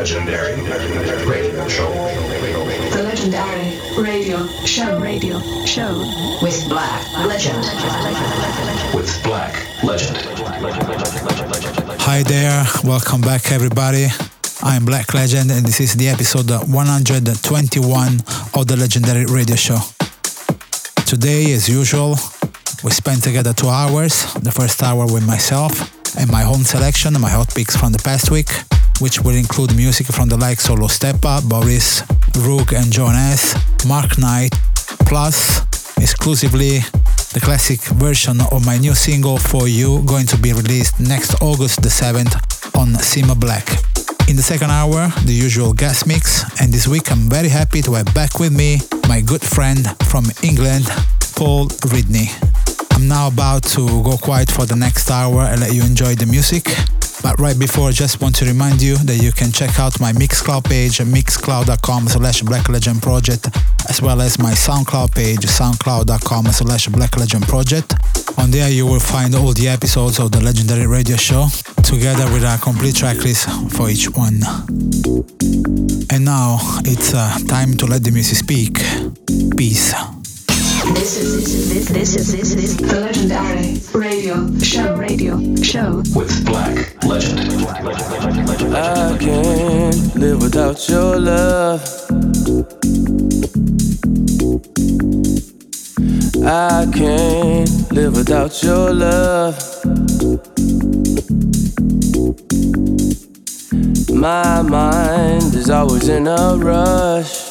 This is this is the legendary radio show. The legendary radio show radio show with Black Legend. With Black Legend. Hi there, welcome back everybody. I'm Black Legend and this is the episode 121 of the Legendary Radio Show. Today, as usual, we spent together two hours. The first hour with myself and my own selection, my hot picks from the past week, which will include music from the likes of Low Steppa, Boris, Roog and John S., Mark Knight, plus exclusively the classic version of my new single For You going to be released next August the 7th on Simma Black. In the second hour, the usual guest mix, and this week I'm very happy to have back with me my good friend from England, Paul Ridney. I'm now about to go quiet for the next hour and let you enjoy the music. But right before, I just want to remind you that you can check out my Mixcloud page, mixcloud.com slash Black Legend Project, as well as my SoundCloud page, soundcloud.com slash Black Legend Project. On there, you will find all the episodes of the Legendary Radio Show, together with a complete tracklist for each one. And now, it's uh, time to let the music speak. Peace. This is this this is this is the legendary radio show radio show With Black Legend. I can't live without your love. I can't live without your love. My mind is always in a rush.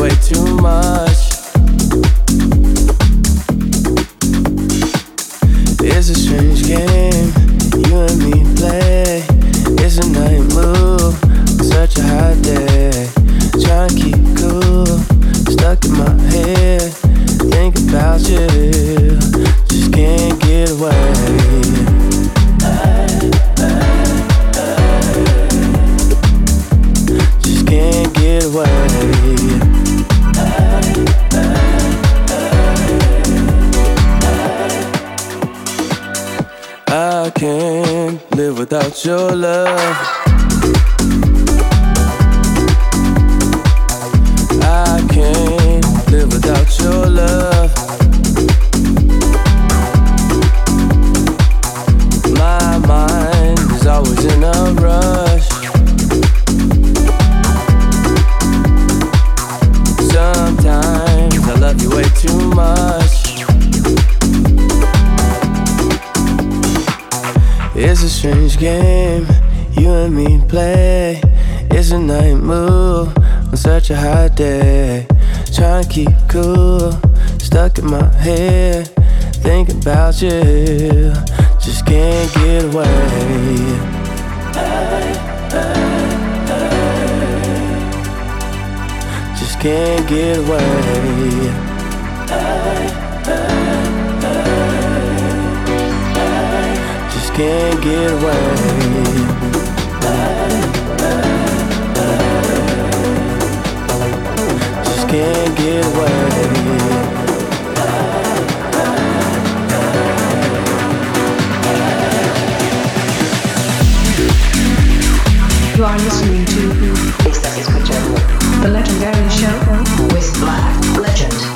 Way too much. It's a strange game you and me play. It's a night move, such a hot day. Your love. Game you and me play. It's a night move on such a hot day. Trying to keep cool, stuck in my head. Thinking about you, just can't get away. Just can't get away. Can't get away. Just can't get away. You are listening to escuchando the legendary show with Black Legend.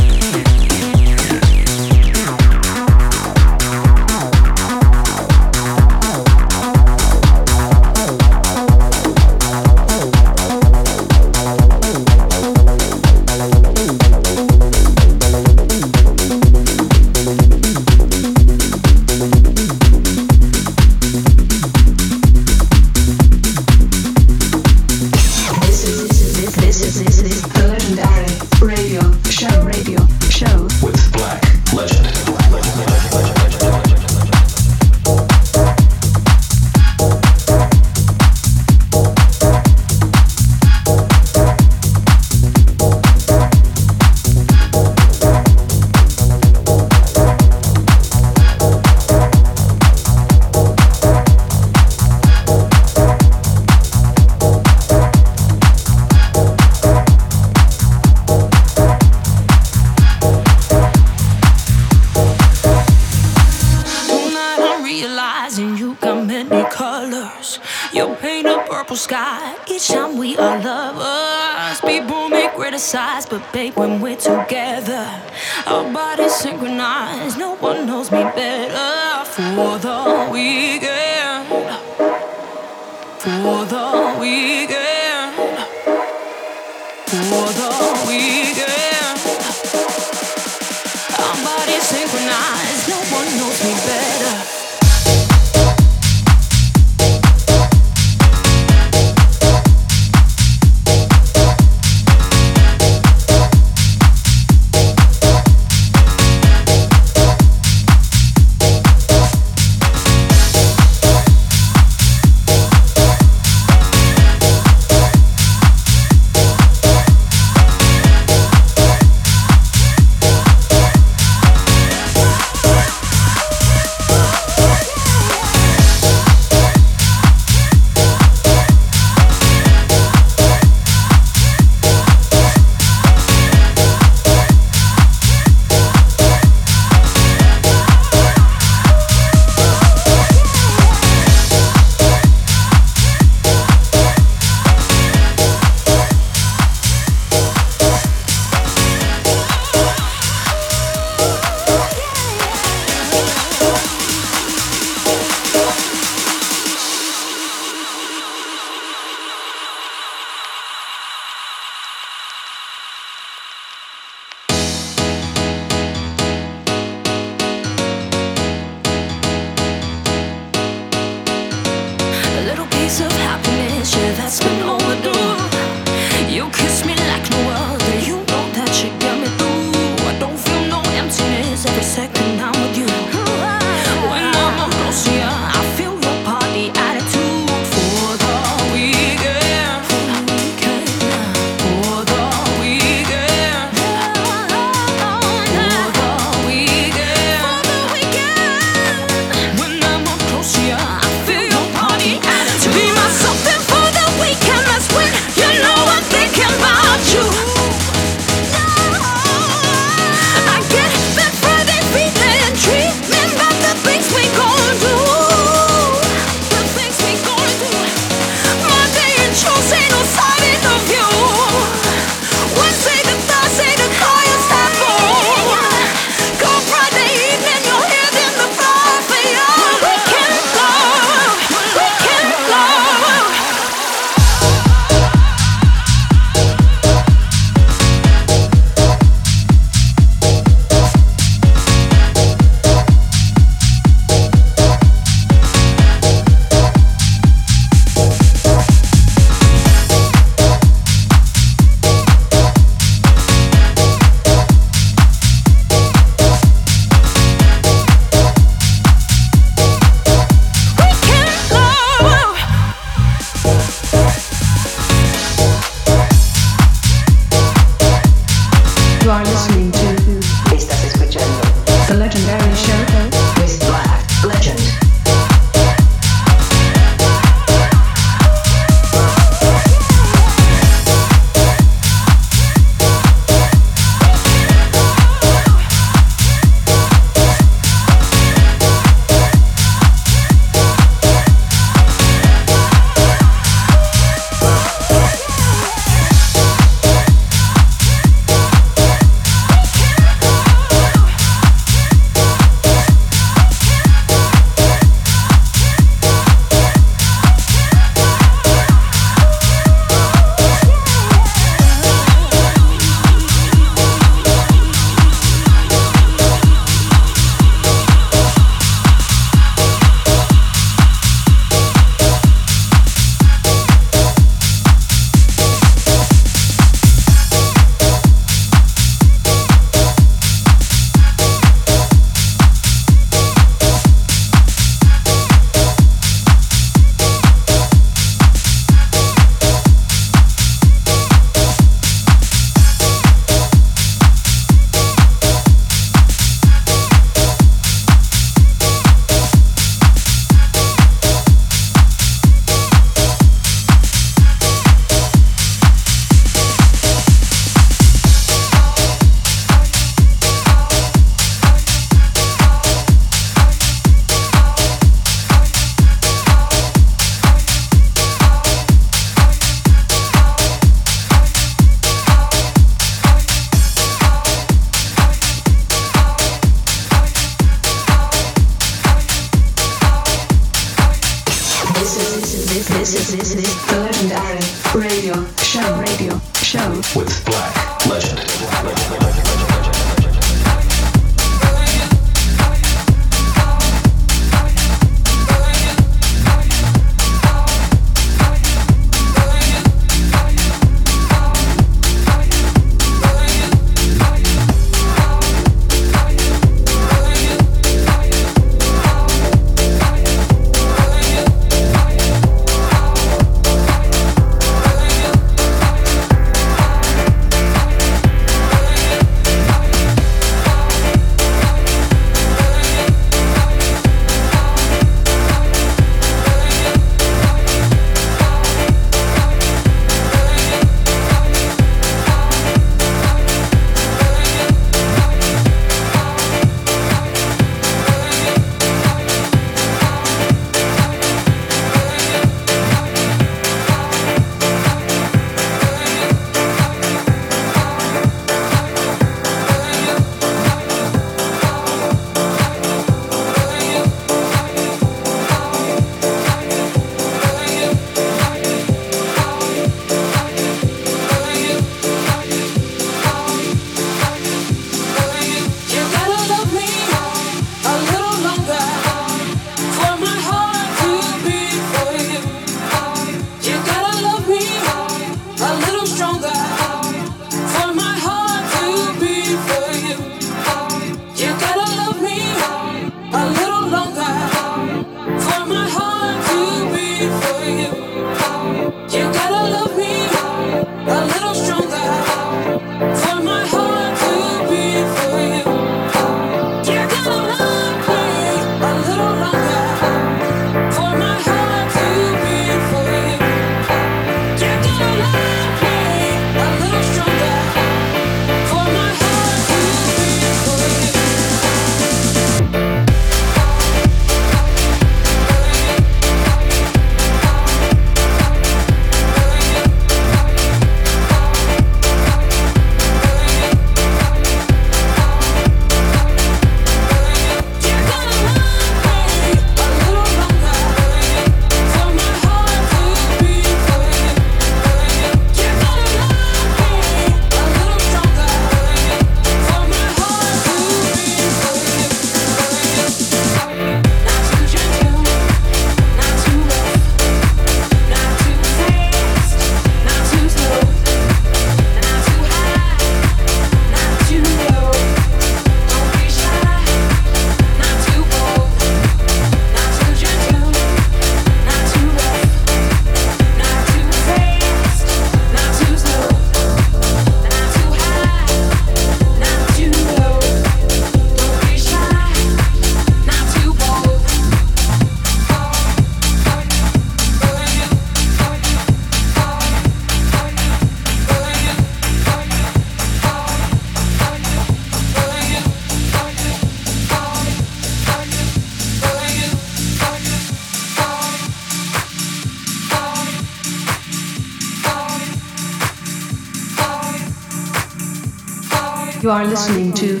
are listening to.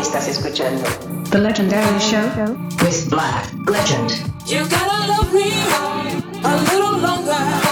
Estás escuchando. The Legendary Show with Black Legend. You gotta love me a little longer.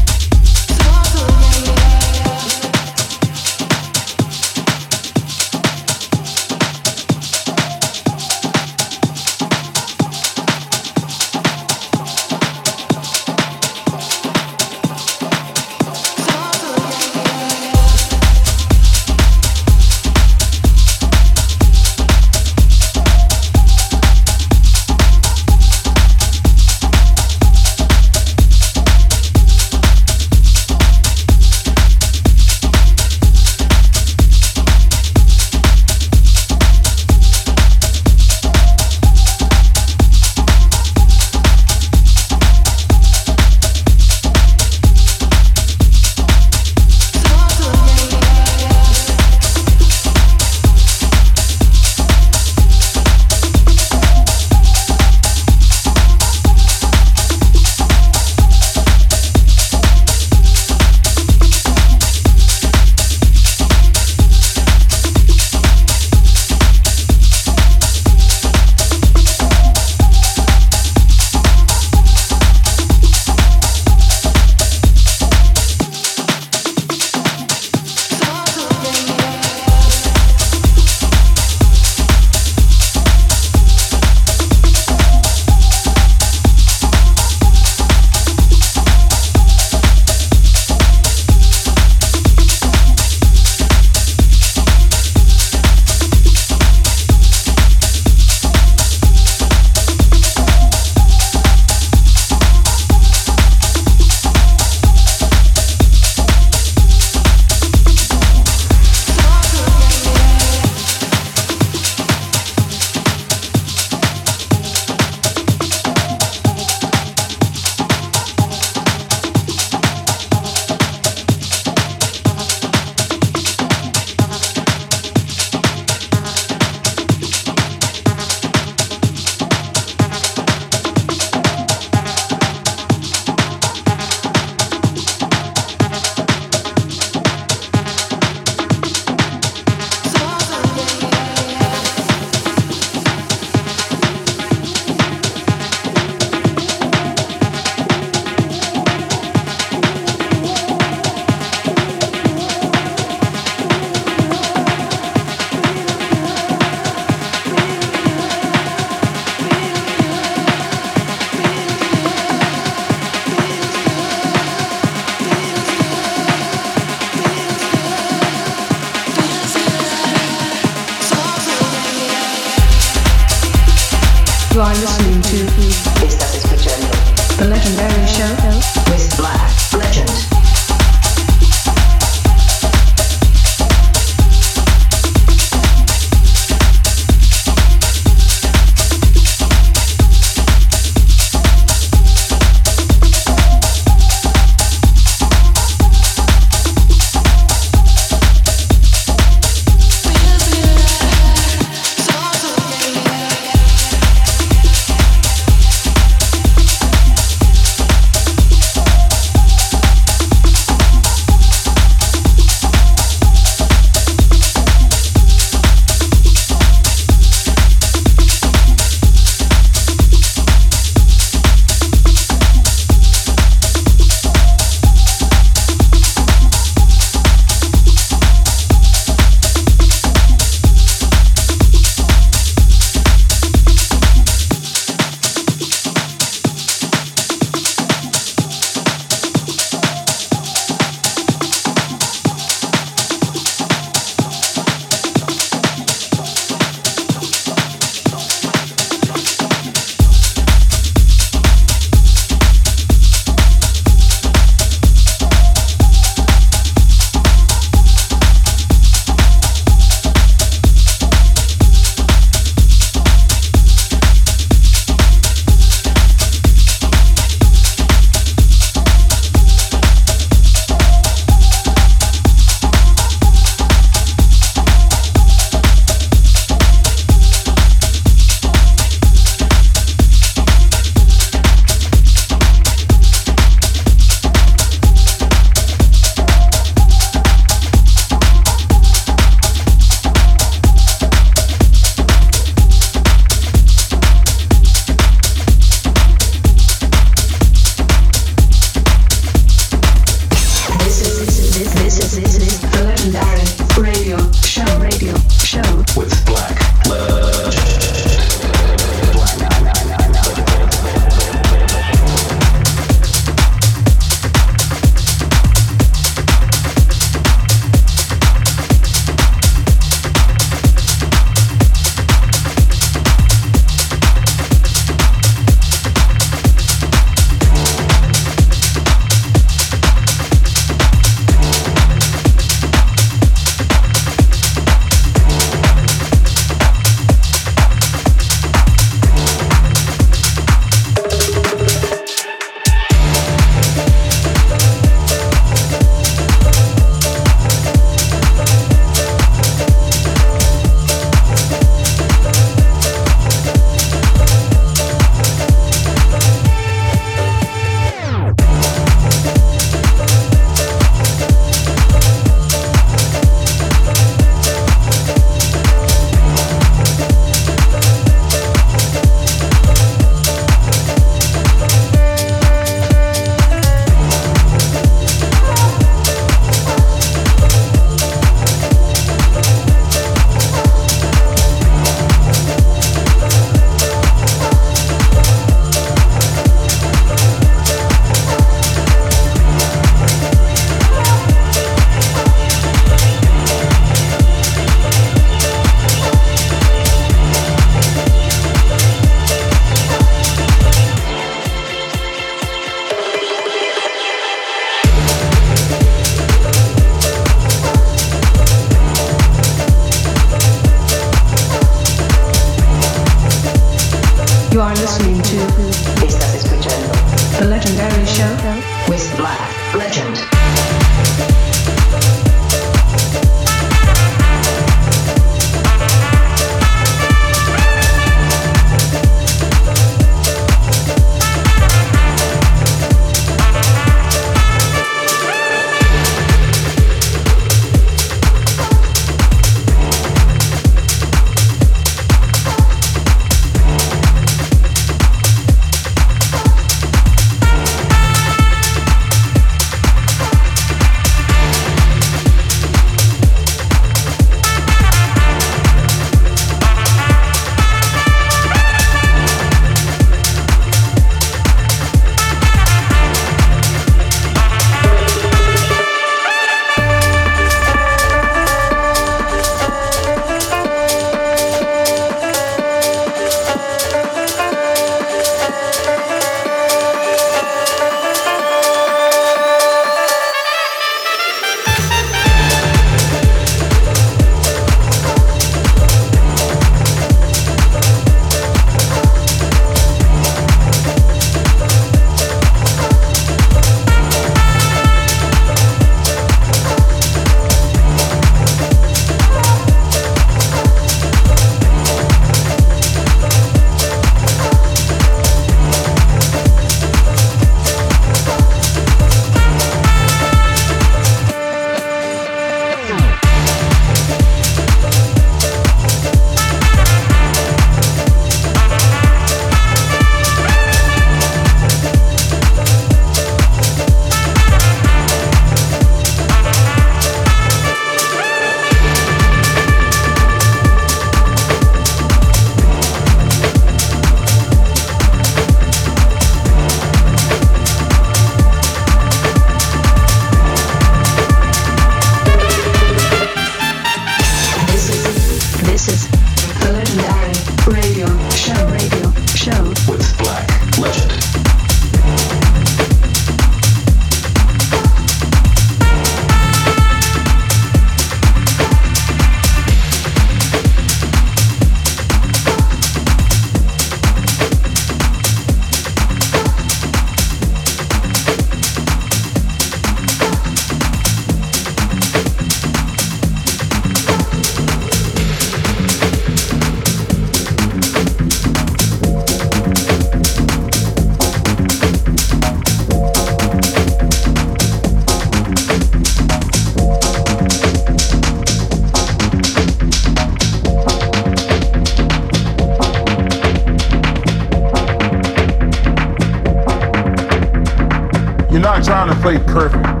Trying to play perfect.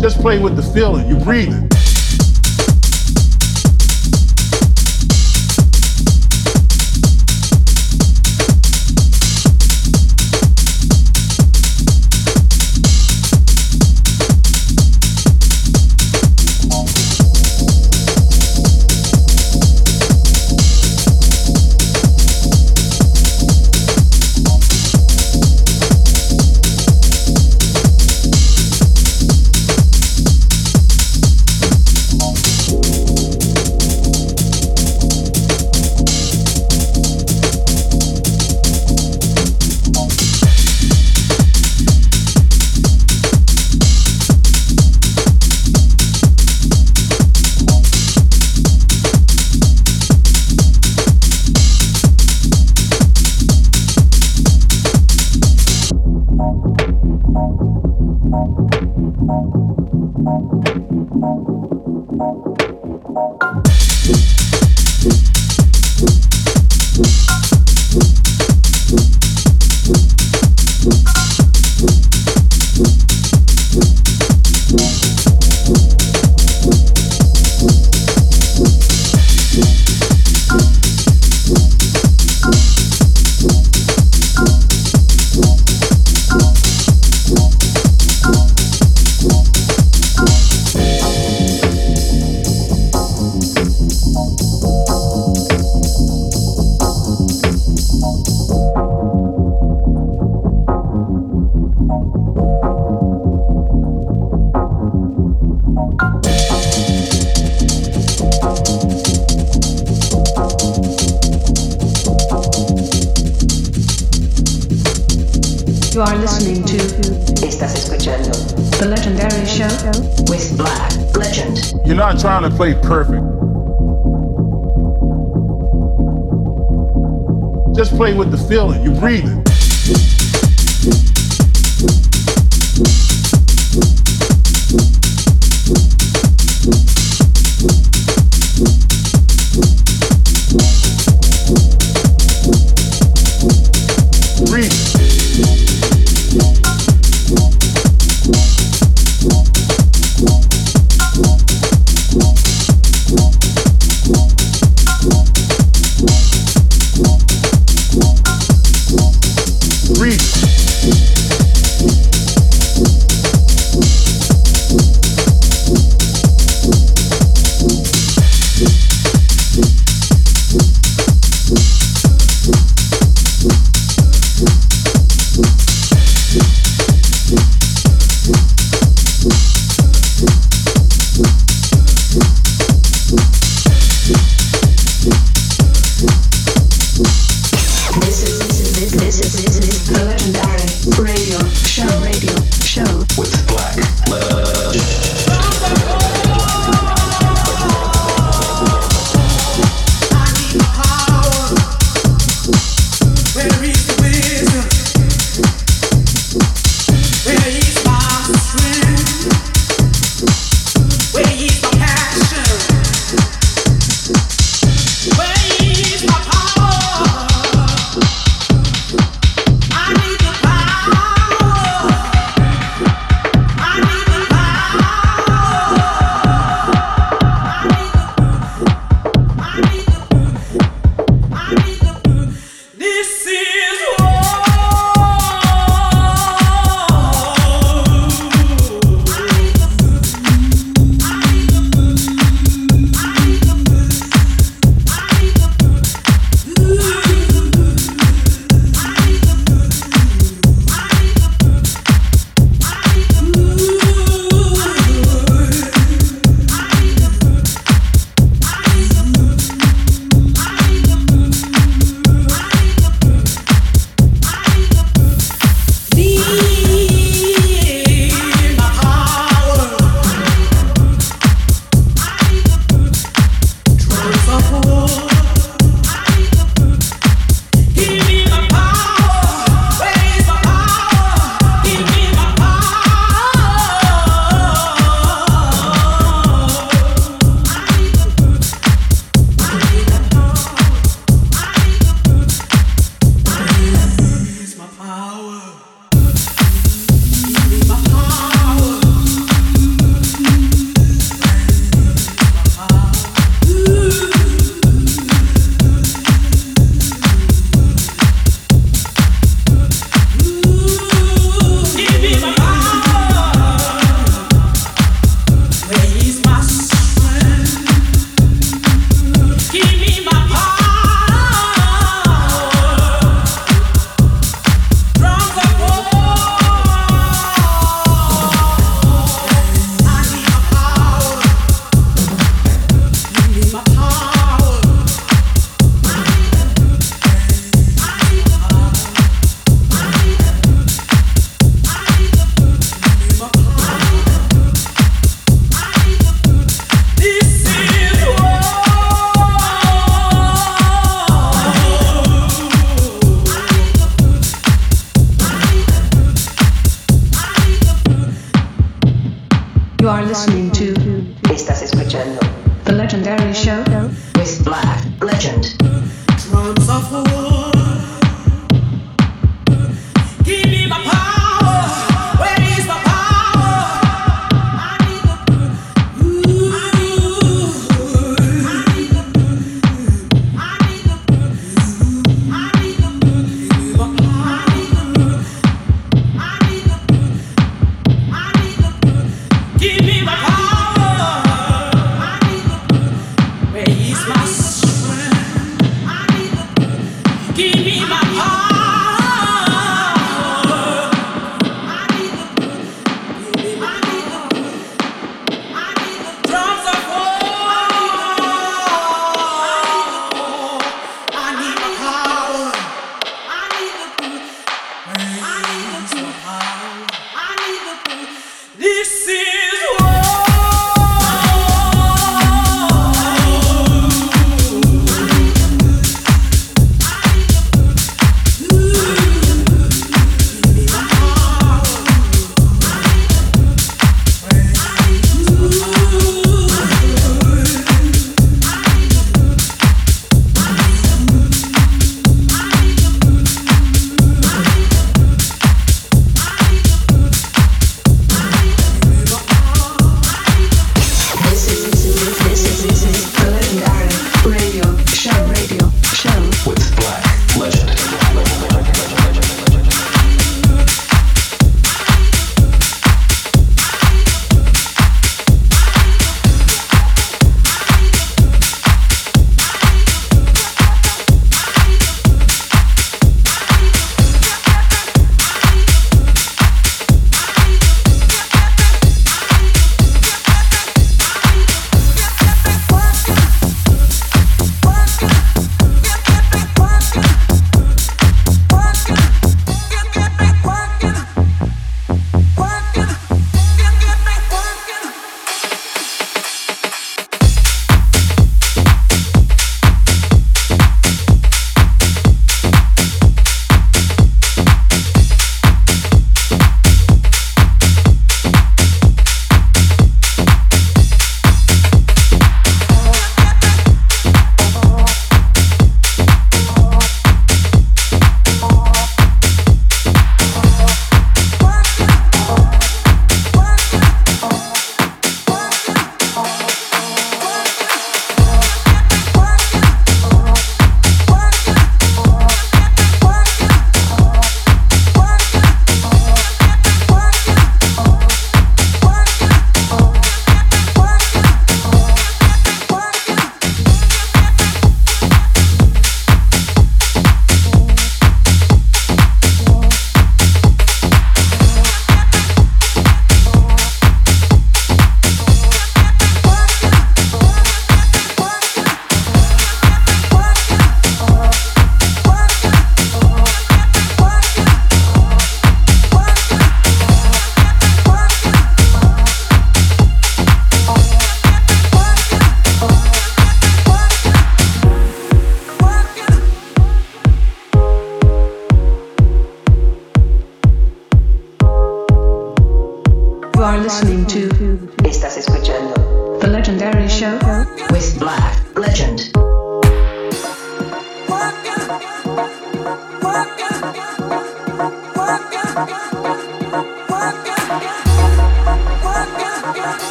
Just play with the feeling. You're breathing. Play with the feeling. You're breathing. show radio show with black legend.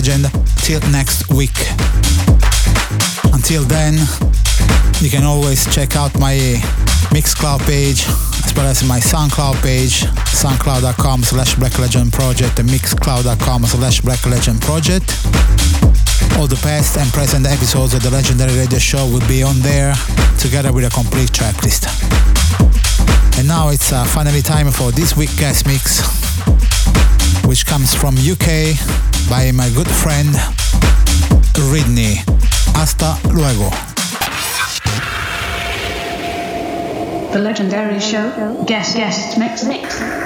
Legend, till next week. Until then, you can always check out my Mixcloud page as well as my SoundCloud page, soundcloud.com slash Black Legend Project and mixcloud.com slash Black Legend Project. All the past and present episodes of the Legendary Radio Show will be on there together with a complete track list. And now it's uh, finally time for this week's guest mix, which comes from UK by my good friend Ridney. Hasta luego. The Legendary Show. Guest, guest, mix, mix.